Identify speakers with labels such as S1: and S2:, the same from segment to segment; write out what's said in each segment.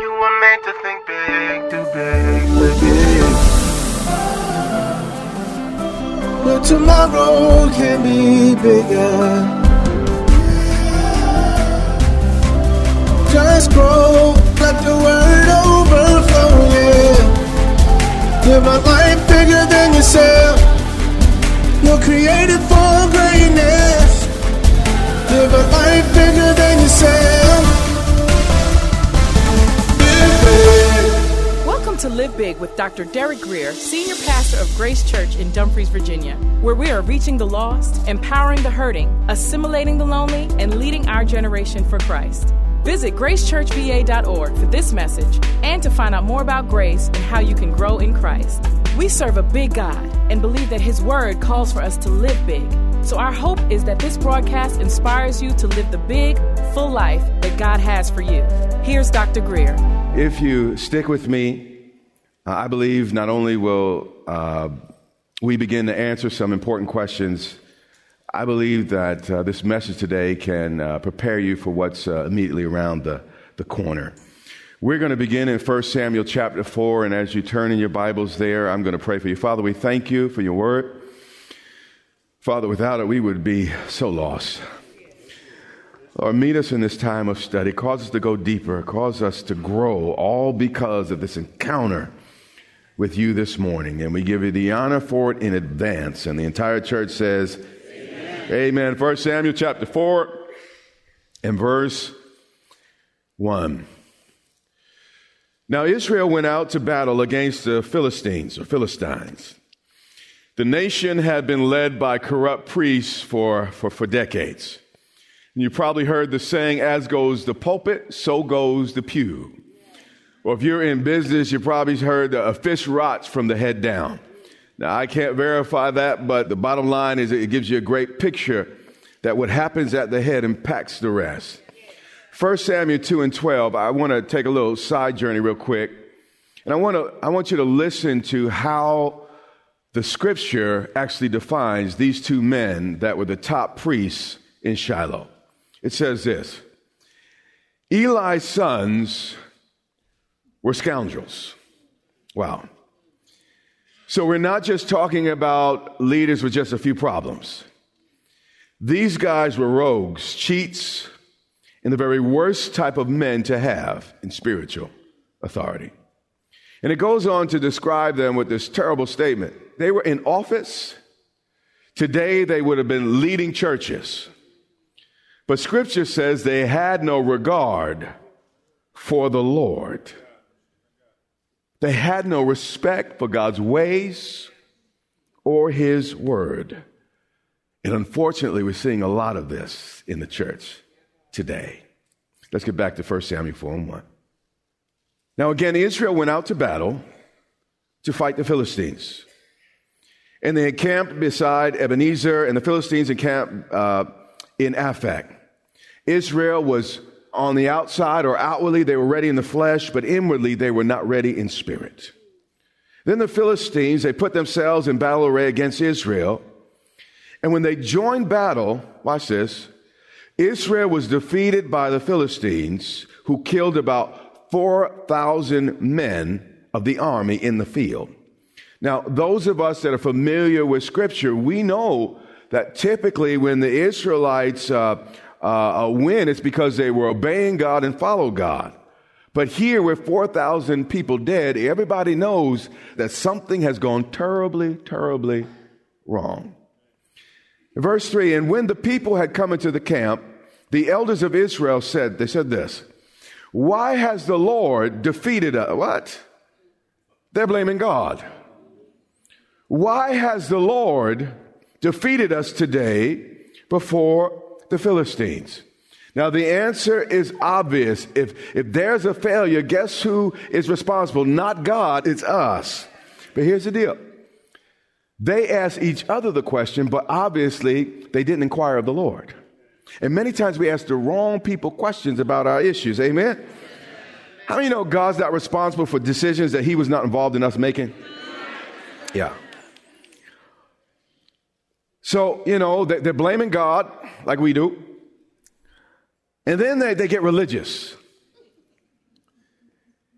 S1: You were made to think big, too big, but big. But tomorrow can be bigger. Just grow, let the word overflow, yeah. Live a life bigger than yourself. You're created for Live
S2: Big with Dr. Derek Grier, Senior Pastor of Grace Church in Dumfries, Virginia, where we are reaching the lost, empowering the hurting, assimilating the lonely, and leading our generation for Christ. Visit gracechurchva.org for this message and to find out more about grace and how you can grow in Christ. We serve a big God and believe that His Word calls for us to live big. So, our hope is that this broadcast inspires you to live the big, full life that God has for you. Here's Dr. Grier.
S3: If you stick with me, uh, I believe not only will uh, we begin to answer some important questions, I believe that uh, this message today can uh, prepare you for what's uh, immediately around the, the corner. We're going to begin in 1 Samuel chapter 4, and as you turn in your Bibles there, I'm going to pray for you. Father, we thank you for your word. Father, without it, we would be so lost. Lord, meet us in this time of study. Cause us to go deeper. Cause us to grow, all because of this encounter with you this morning. And we give you the honor for it in advance. And the entire church says, Amen. Amen. First Samuel chapter 4 and verse 1. Now Israel went out to battle against the Philistines or Philistines. The nation had been led by corrupt priests for, for, for decades. And you probably heard the saying, as goes the pulpit, so goes the pew. Or if you're in business, you probably heard a fish rots from the head down. Now, I can't verify that, but the bottom line is it gives you a great picture that what happens at the head impacts the rest. 1 Samuel 2 and 12, I want to take a little side journey real quick. And I want, to, I want you to listen to how the scripture actually defines these two men that were the top priests in Shiloh. It says this Eli's sons were scoundrels. Wow. So we're not just talking about leaders with just a few problems. These guys were rogues, cheats, and the very worst type of men to have in spiritual authority. And it goes on to describe them with this terrible statement. They were in office. Today, they would have been leading churches. But scripture says they had no regard for the Lord. They had no respect for God's ways or his word. And unfortunately, we're seeing a lot of this in the church today. Let's get back to 1 Samuel 4 and 1. Now, again, Israel went out to battle to fight the Philistines. And they encamped beside Ebenezer, and the Philistines encamped uh, in Aphek. Israel was on the outside or outwardly, they were ready in the flesh, but inwardly, they were not ready in spirit. Then the Philistines, they put themselves in battle array against Israel. And when they joined battle, watch this, Israel was defeated by the Philistines, who killed about 4,000 men of the army in the field. Now, those of us that are familiar with scripture, we know that typically when the Israelites uh, uh, win, it's because they were obeying God and followed God. But here, with 4,000 people dead, everybody knows that something has gone terribly, terribly wrong. Verse 3 And when the people had come into the camp, the elders of Israel said, They said this, Why has the Lord defeated us? What? They're blaming God. Why has the Lord defeated us today before the Philistines? Now, the answer is obvious. If, if there's a failure, guess who is responsible? Not God, it's us. But here's the deal they asked each other the question, but obviously they didn't inquire of the Lord. And many times we ask the wrong people questions about our issues. Amen? How many know God's not responsible for decisions that He was not involved in us making? Yeah. So, you know, they're blaming God like we do. And then they, they get religious.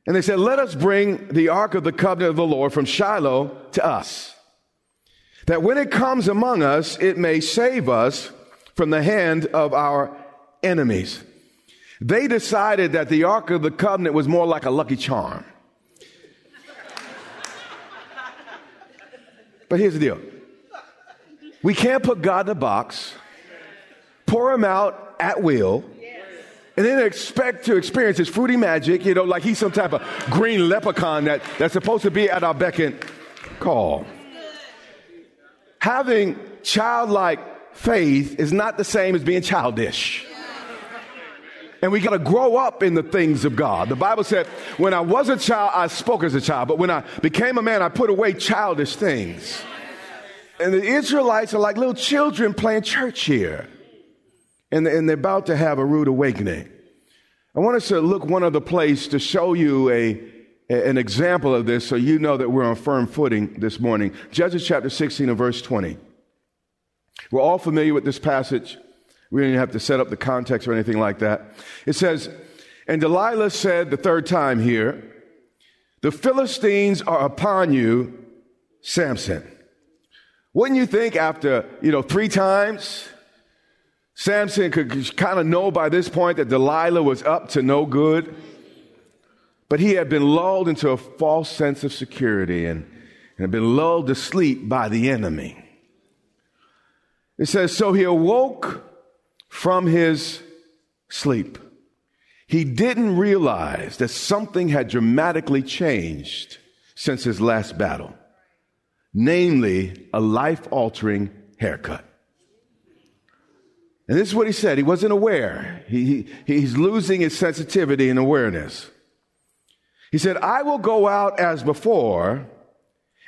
S3: And they said, Let us bring the ark of the covenant of the Lord from Shiloh to us, that when it comes among us, it may save us from the hand of our enemies. They decided that the ark of the covenant was more like a lucky charm. But here's the deal we can't put God in a box, pour him out at will, and then expect to experience his fruity magic, you know, like he's some type of green leprechaun that, that's supposed to be at our beck and call. Having childlike faith is not the same as being childish. And we got to grow up in the things of God. The Bible said, when I was a child, I spoke as a child, but when I became a man, I put away childish things. And the Israelites are like little children playing church here and, and they're about to have a rude awakening. I want us to look one other place to show you a, an example of this so you know that we're on firm footing this morning. Judges chapter 16 and verse 20. We're all familiar with this passage. We don't have to set up the context or anything like that. It says, And Delilah said the third time here, The Philistines are upon you, Samson. Wouldn't you think after, you know, three times, Samson could kind of know by this point that Delilah was up to no good. But he had been lulled into a false sense of security and, and had been lulled to sleep by the enemy. It says, So he awoke from his sleep. He didn't realize that something had dramatically changed since his last battle, namely a life altering haircut. And this is what he said. He wasn't aware. He, he, he's losing his sensitivity and awareness. He said, I will go out as before,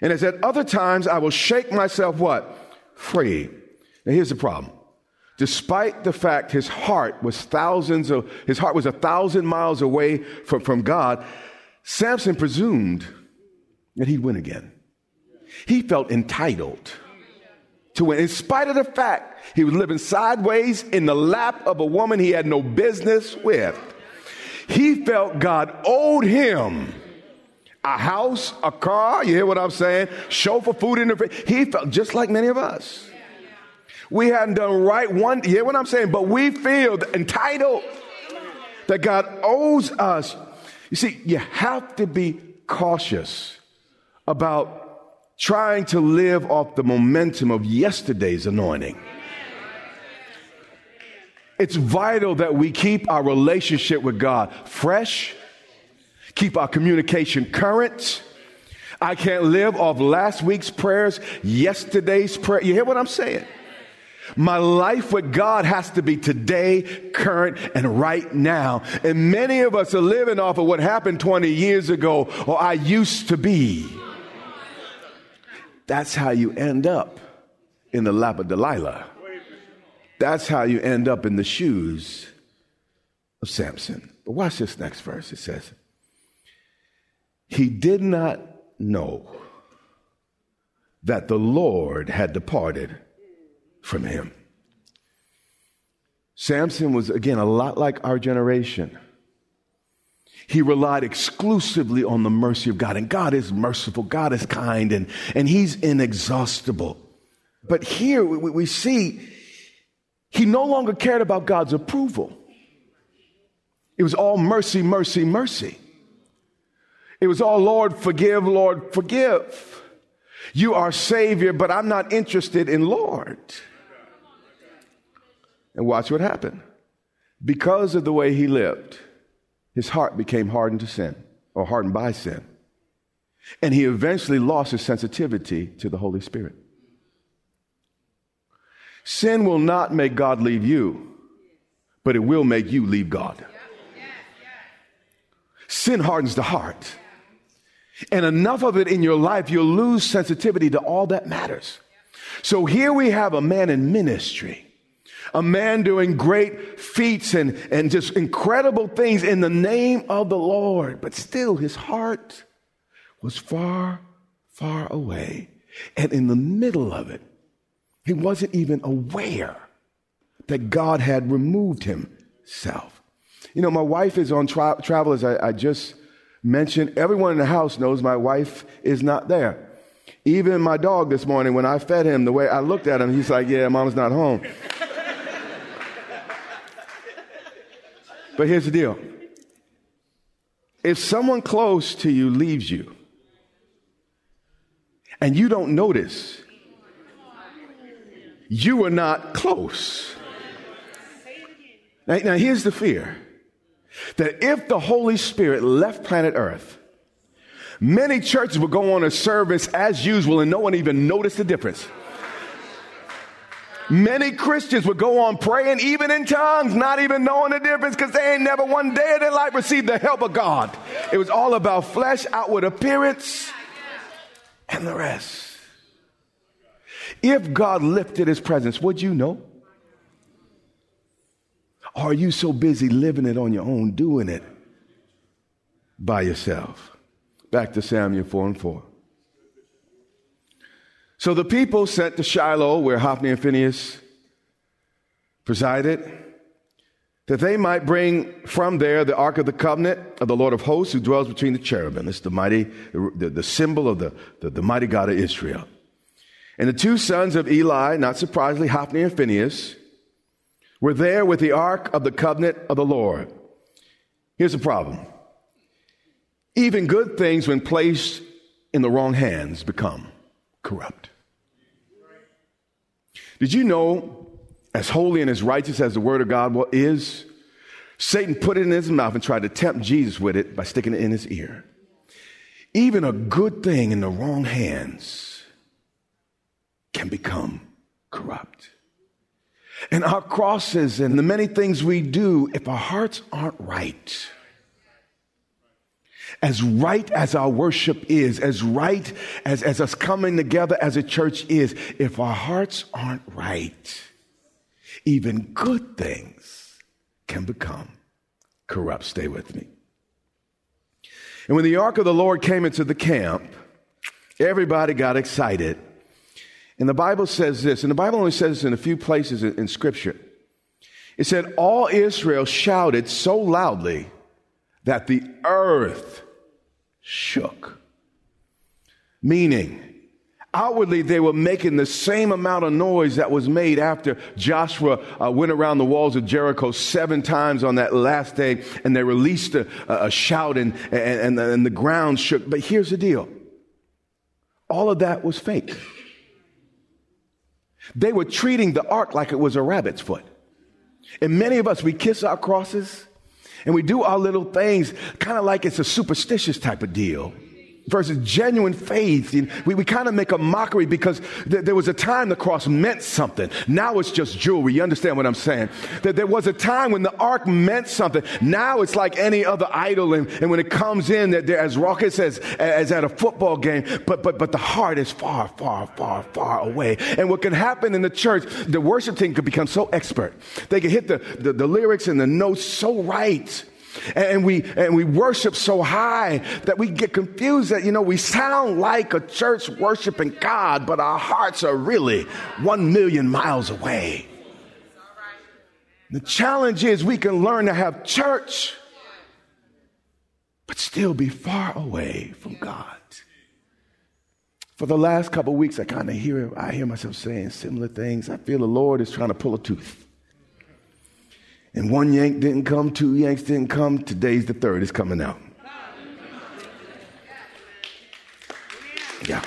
S3: and as at other times, I will shake myself what? Free. Now here's the problem. Despite the fact his heart was thousands of, his heart was a thousand miles away from, from God, Samson presumed that he'd win again. He felt entitled to win, in spite of the fact he was living sideways in the lap of a woman he had no business with. He felt God owed him a house, a car, you hear what I'm saying? Chauffeur food in the fridge. He felt just like many of us. We hadn't done right one, you hear what I'm saying? But we feel entitled that God owes us. You see, you have to be cautious about trying to live off the momentum of yesterday's anointing. It's vital that we keep our relationship with God fresh, keep our communication current. I can't live off last week's prayers, yesterday's prayer. You hear what I'm saying? My life with God has to be today, current, and right now. And many of us are living off of what happened 20 years ago or I used to be. That's how you end up in the lap of Delilah. That's how you end up in the shoes of Samson. But watch this next verse. It says, He did not know that the Lord had departed from him. Samson was, again, a lot like our generation. He relied exclusively on the mercy of God. And God is merciful, God is kind, and, and He's inexhaustible. But here we, we see he no longer cared about God's approval. It was all mercy, mercy, mercy. It was all, Lord, forgive, Lord, forgive. You are Savior, but I'm not interested in Lord. And watch what happened. Because of the way he lived, his heart became hardened to sin or hardened by sin. And he eventually lost his sensitivity to the Holy Spirit. Sin will not make God leave you, but it will make you leave God. Sin hardens the heart. And enough of it in your life, you'll lose sensitivity to all that matters. So here we have a man in ministry, a man doing great feats and, and just incredible things in the name of the Lord, but still his heart was far, far away. And in the middle of it, he wasn't even aware that God had removed himself. You know, my wife is on tra- travel, as I, I just mentioned. Everyone in the house knows my wife is not there. Even my dog this morning, when I fed him, the way I looked at him, he's like, Yeah, mom's not home. But here's the deal if someone close to you leaves you and you don't notice, you are not close. Now, now here's the fear that if the Holy Spirit left planet Earth, many churches would go on a service as usual and no one even noticed the difference. Many Christians would go on praying even in tongues, not even knowing the difference because they ain't never one day of their life received the help of God. It was all about flesh, outward appearance, and the rest. If God lifted his presence, would you know? Or are you so busy living it on your own, doing it by yourself? Back to Samuel 4 and 4. So the people sent to Shiloh, where Hophni and Phinehas presided, that they might bring from there the Ark of the Covenant of the Lord of hosts who dwells between the cherubim. It's the mighty, the, the symbol of the, the, the mighty God of Israel. And the two sons of Eli, not surprisingly, Hophni and Phinehas, were there with the ark of the covenant of the Lord. Here's the problem. Even good things, when placed in the wrong hands, become corrupt. Did you know, as holy and as righteous as the Word of God is, Satan put it in his mouth and tried to tempt Jesus with it by sticking it in his ear. Even a good thing in the wrong hands can become corrupt. And our crosses and the many things we do, if our hearts aren't right, as right as our worship is, as right as, as us coming together as a church is, if our hearts aren't right, even good things can become corrupt. Stay with me. And when the ark of the Lord came into the camp, everybody got excited and the Bible says this, and the Bible only says this in a few places in, in Scripture. It said, All Israel shouted so loudly that the earth shook. Meaning, outwardly they were making the same amount of noise that was made after Joshua uh, went around the walls of Jericho seven times on that last day and they released a, a shout and, and, and the ground shook. But here's the deal all of that was fake. They were treating the ark like it was a rabbit's foot. And many of us, we kiss our crosses and we do our little things kind of like it's a superstitious type of deal versus genuine faith. We, we kind of make a mockery because th- there was a time the cross meant something. Now it's just jewelry. You understand what I'm saying? That there was a time when the ark meant something. Now it's like any other idol. And, and when it comes in, that they're as raucous as, as at a football game, but, but, but the heart is far, far, far, far away. And what can happen in the church, the worship team could become so expert. They can hit the, the, the lyrics and the notes so right and we, and we worship so high that we get confused that, you know, we sound like a church worshiping God, but our hearts are really one million miles away. The challenge is we can learn to have church, but still be far away from God. For the last couple weeks, I kind of hear, I hear myself saying similar things. I feel the Lord is trying to pull a tooth. And one yank didn't come, two yanks didn't come. Today's the third. It's coming out. Yeah.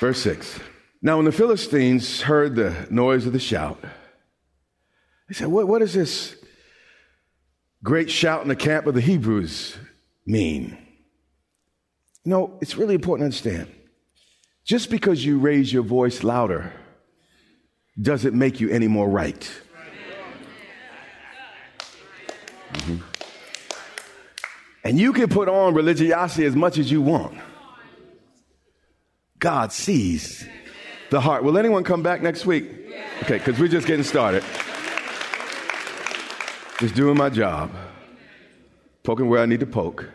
S3: Verse 6. Now, when the Philistines heard the noise of the shout, they said, What, what does this great shout in the camp of the Hebrews mean? You know, it's really important to understand. Just because you raise your voice louder does it make you any more right. Mm-hmm. And you can put on religiosity as much as you want. God sees the heart. Will anyone come back next week? Okay, because we're just getting started. Just doing my job, poking where I need to poke.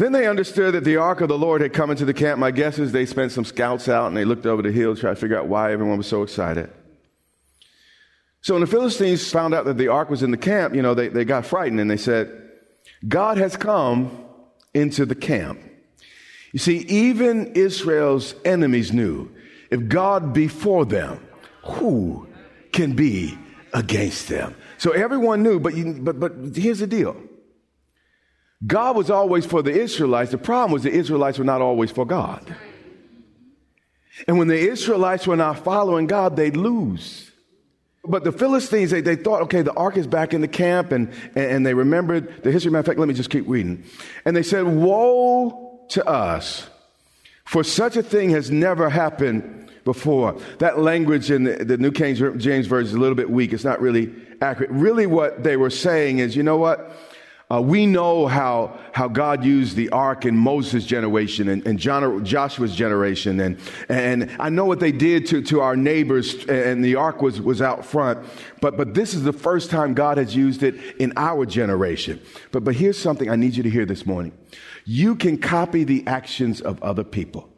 S3: Then they understood that the ark of the Lord had come into the camp. My guess is they spent some scouts out and they looked over the hill to try to figure out why everyone was so excited. So when the Philistines found out that the ark was in the camp, you know, they, they got frightened and they said, God has come into the camp. You see, even Israel's enemies knew if God be for them, who can be against them? So everyone knew, but, you, but, but here's the deal God was always for the Israelites. The problem was the Israelites were not always for God. And when the Israelites were not following God, they'd lose. But the Philistines, they, they thought, okay, the ark is back in the camp, and, and they remembered the history. Matter of fact, let me just keep reading. And they said, Woe to us, for such a thing has never happened before. That language in the, the New King James Version is a little bit weak. It's not really accurate. Really, what they were saying is, you know what? Uh, we know how, how God used the ark in Moses' generation and, and John, Joshua's generation. And, and I know what they did to, to our neighbors, and the ark was, was out front. But, but this is the first time God has used it in our generation. But, but here's something I need you to hear this morning you can copy the actions of other people.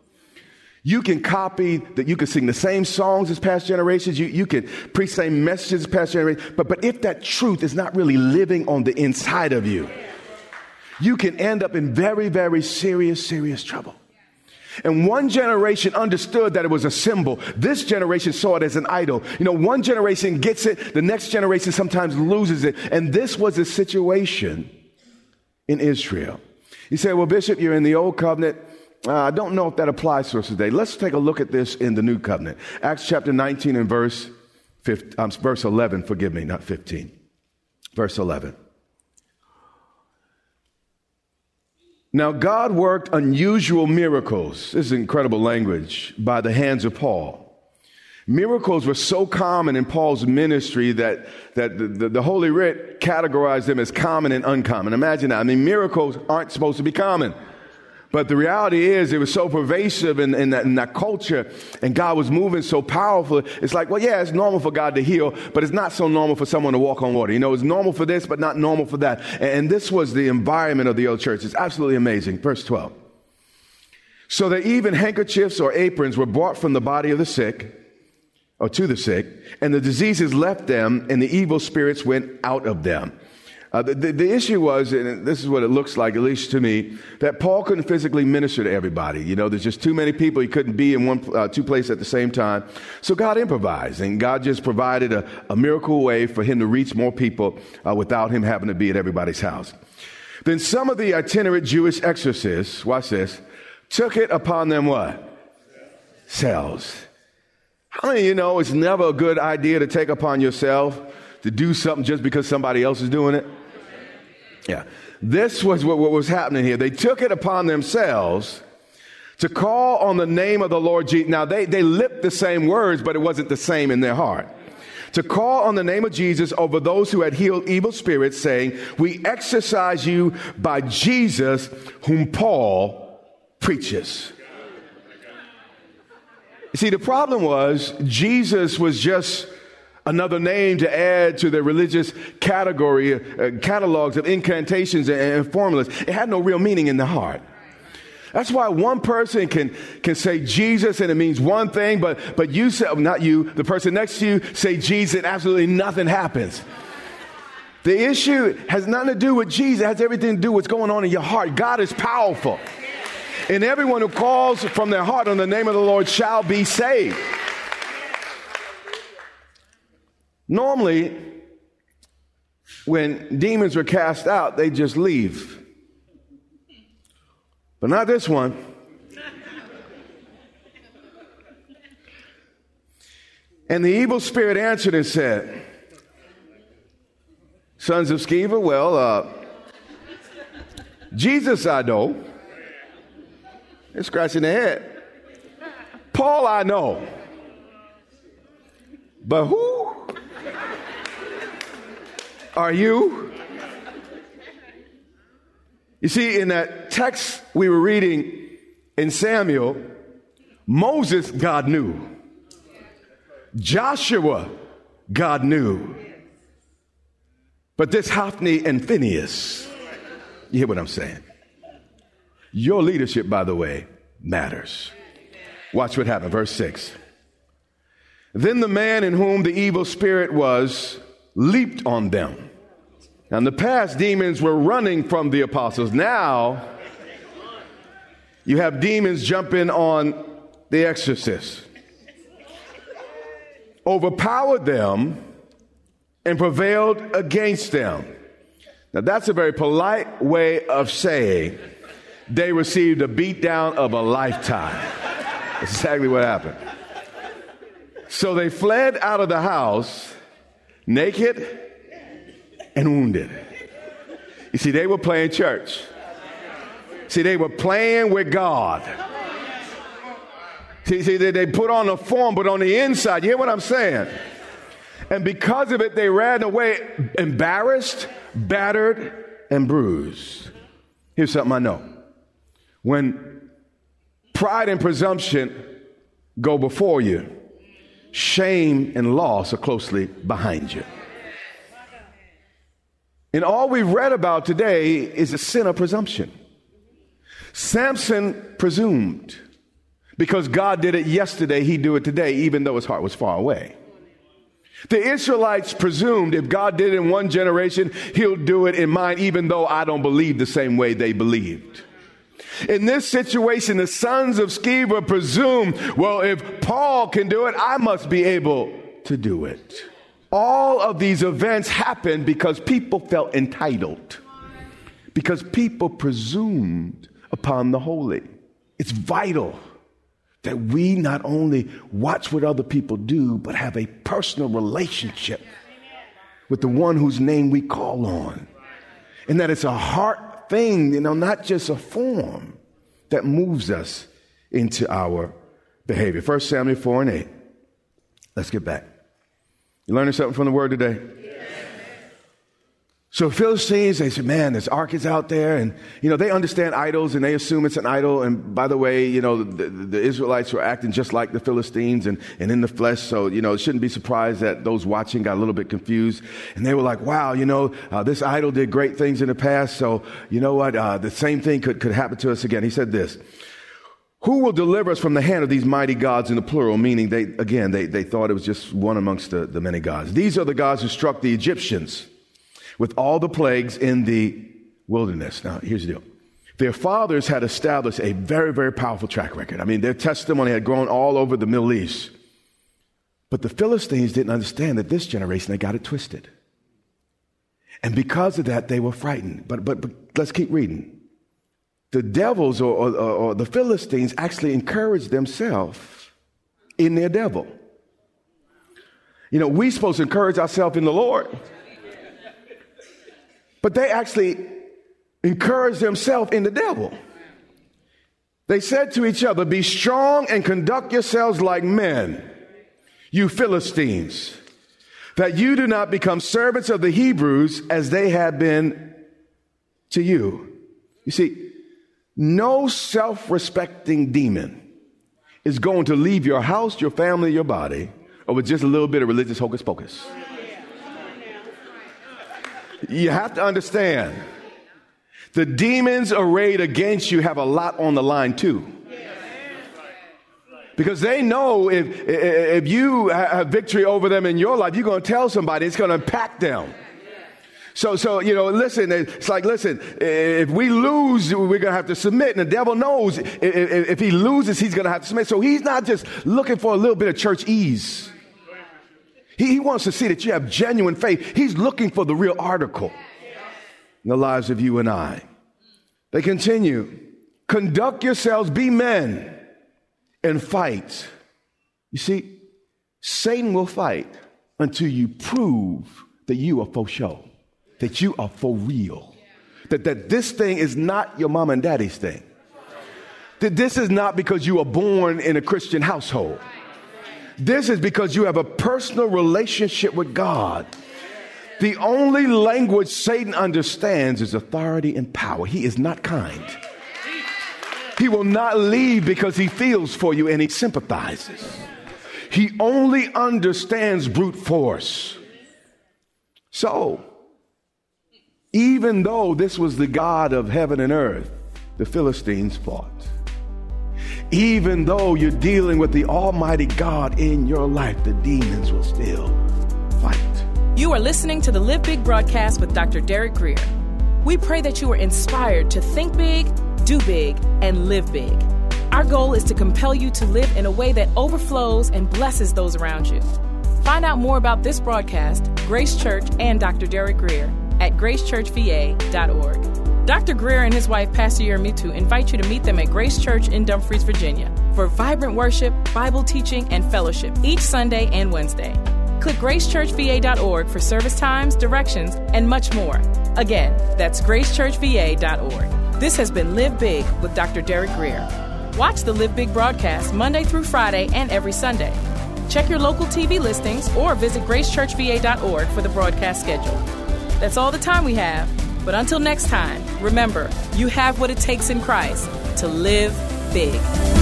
S3: You can copy that you can sing the same songs as past generations. You, you can preach the same messages as past generations. But, but if that truth is not really living on the inside of you, you can end up in very, very serious, serious trouble. And one generation understood that it was a symbol. This generation saw it as an idol. You know, one generation gets it, the next generation sometimes loses it. And this was a situation in Israel. You say, well, Bishop, you're in the old covenant. Uh, I don't know if that applies to us today. Let's take a look at this in the new covenant. Acts chapter 19 and verse, 15, um, verse 11, forgive me, not 15. Verse 11. Now, God worked unusual miracles. This is incredible language by the hands of Paul. Miracles were so common in Paul's ministry that, that the, the, the Holy Writ categorized them as common and uncommon. Imagine that. I mean, miracles aren't supposed to be common. But the reality is, it was so pervasive in, in, that, in, that, culture, and God was moving so powerful. It's like, well, yeah, it's normal for God to heal, but it's not so normal for someone to walk on water. You know, it's normal for this, but not normal for that. And, and this was the environment of the old church. It's absolutely amazing. Verse 12. So that even handkerchiefs or aprons were brought from the body of the sick, or to the sick, and the diseases left them, and the evil spirits went out of them. Uh, the, the, the, issue was, and this is what it looks like, at least to me, that Paul couldn't physically minister to everybody. You know, there's just too many people. He couldn't be in one, uh, two places at the same time. So God improvised, and God just provided a, a miracle way for him to reach more people uh, without him having to be at everybody's house. Then some of the itinerant Jewish exorcists, watch this, took it upon them what? Selves. How many of you know it's never a good idea to take upon yourself to do something just because somebody else is doing it? Yeah. This was what, what was happening here. They took it upon themselves to call on the name of the Lord Jesus. Now, they, they lipped the same words, but it wasn't the same in their heart. To call on the name of Jesus over those who had healed evil spirits, saying, We exorcise you by Jesus, whom Paul preaches. See, the problem was Jesus was just another name to add to the religious category, uh, catalogs of incantations and, and formulas. It had no real meaning in the heart. That's why one person can, can say Jesus and it means one thing, but, but you say, not you, the person next to you say Jesus and absolutely nothing happens. The issue has nothing to do with Jesus, it has everything to do with what's going on in your heart. God is powerful. And everyone who calls from their heart on the name of the Lord shall be saved. Normally, when demons are cast out, they just leave. But not this one. And the evil spirit answered and said, Sons of Sceva, well, uh, Jesus I know. They're scratching their head. Paul, I know. But who are you? You see, in that text we were reading in Samuel, Moses, God knew. Joshua, God knew. But this Hophni and Phinehas, you hear what I'm saying? Your leadership, by the way, matters. Watch what happened. Verse 6. Then the man in whom the evil spirit was leaped on them. And the past, demons were running from the apostles. Now, you have demons jumping on the exorcist, overpowered them, and prevailed against them. Now, that's a very polite way of saying they received a beatdown of a lifetime. That's exactly what happened. So they fled out of the house naked and wounded. You see, they were playing church. See, they were playing with God. See, see they, they put on a form, but on the inside, you hear what I'm saying? And because of it, they ran away embarrassed, battered, and bruised. Here's something I know. When pride and presumption go before you, shame and loss are closely behind you. And all we've read about today is a sin of presumption. Samson presumed because God did it yesterday, he'd do it today, even though his heart was far away. The Israelites presumed if God did it in one generation, he'll do it in mine, even though I don't believe the same way they believed. In this situation, the sons of Sceva presume, well, if Paul can do it, I must be able to do it. All of these events happened because people felt entitled, because people presumed upon the holy. It's vital that we not only watch what other people do, but have a personal relationship with the one whose name we call on. And that it's a heart thing, you know, not just a form that moves us into our behavior. First Samuel 4 and 8. Let's get back. You learning something from the word today? So Philistines, they said, man, this ark is out there. And, you know, they understand idols and they assume it's an idol. And by the way, you know, the, the, Israelites were acting just like the Philistines and, and in the flesh. So, you know, it shouldn't be surprised that those watching got a little bit confused. And they were like, wow, you know, uh, this idol did great things in the past. So, you know what? Uh, the same thing could, could happen to us again. He said this. Who will deliver us from the hand of these mighty gods in the plural? Meaning they, again, they, they thought it was just one amongst the, the many gods. These are the gods who struck the Egyptians with all the plagues in the wilderness. Now, here's the deal. Their fathers had established a very, very powerful track record. I mean, their testimony had grown all over the Middle East. But the Philistines didn't understand that this generation, they got it twisted. And because of that, they were frightened. But, but, but let's keep reading. The devils or, or, or the Philistines actually encouraged themselves in their devil. You know, we're supposed to encourage ourselves in the Lord. But they actually encouraged themselves in the devil. They said to each other, Be strong and conduct yourselves like men, you Philistines, that you do not become servants of the Hebrews as they have been to you. You see, no self respecting demon is going to leave your house, your family, your body over just a little bit of religious hocus pocus. You have to understand the demons arrayed against you have a lot on the line too. Because they know if, if you have victory over them in your life, you're going to tell somebody, it's going to impact them. So, so, you know, listen, it's like, listen, if we lose, we're going to have to submit. And the devil knows if, if he loses, he's going to have to submit. So he's not just looking for a little bit of church ease. He, he wants to see that you have genuine faith. He's looking for the real article in the lives of you and I. They continue conduct yourselves, be men, and fight. You see, Satan will fight until you prove that you are for show, that you are for real, that, that this thing is not your mom and daddy's thing. that this is not because you were born in a Christian household. This is because you have a personal relationship with God. The only language Satan understands is authority and power. He is not kind. He will not leave because he feels for you and he sympathizes. He only understands brute force. So, even though this was the God of heaven and earth, the Philistines fought. Even though you're dealing with the Almighty God in your life, the demons will still fight.
S2: You are listening to the Live Big broadcast with Dr. Derek Grier. We pray that you are inspired to think big, do big, and live big. Our goal is to compel you to live in a way that overflows and blesses those around you. Find out more about this broadcast, Grace Church, and Dr. Derek Grier at gracechurchva.org. Dr. Grier and his wife, Pastor Yermitu, invite you to meet them at Grace Church in Dumfries, Virginia, for vibrant worship, Bible teaching, and fellowship each Sunday and Wednesday. Click gracechurchva.org for service times, directions, and much more. Again, that's gracechurchva.org. This has been Live Big with Dr. Derek Grier. Watch the Live Big broadcast Monday through Friday and every Sunday. Check your local TV listings or visit gracechurchva.org for the broadcast schedule. That's all the time we have. But until next time, remember, you have what it takes in Christ to live big.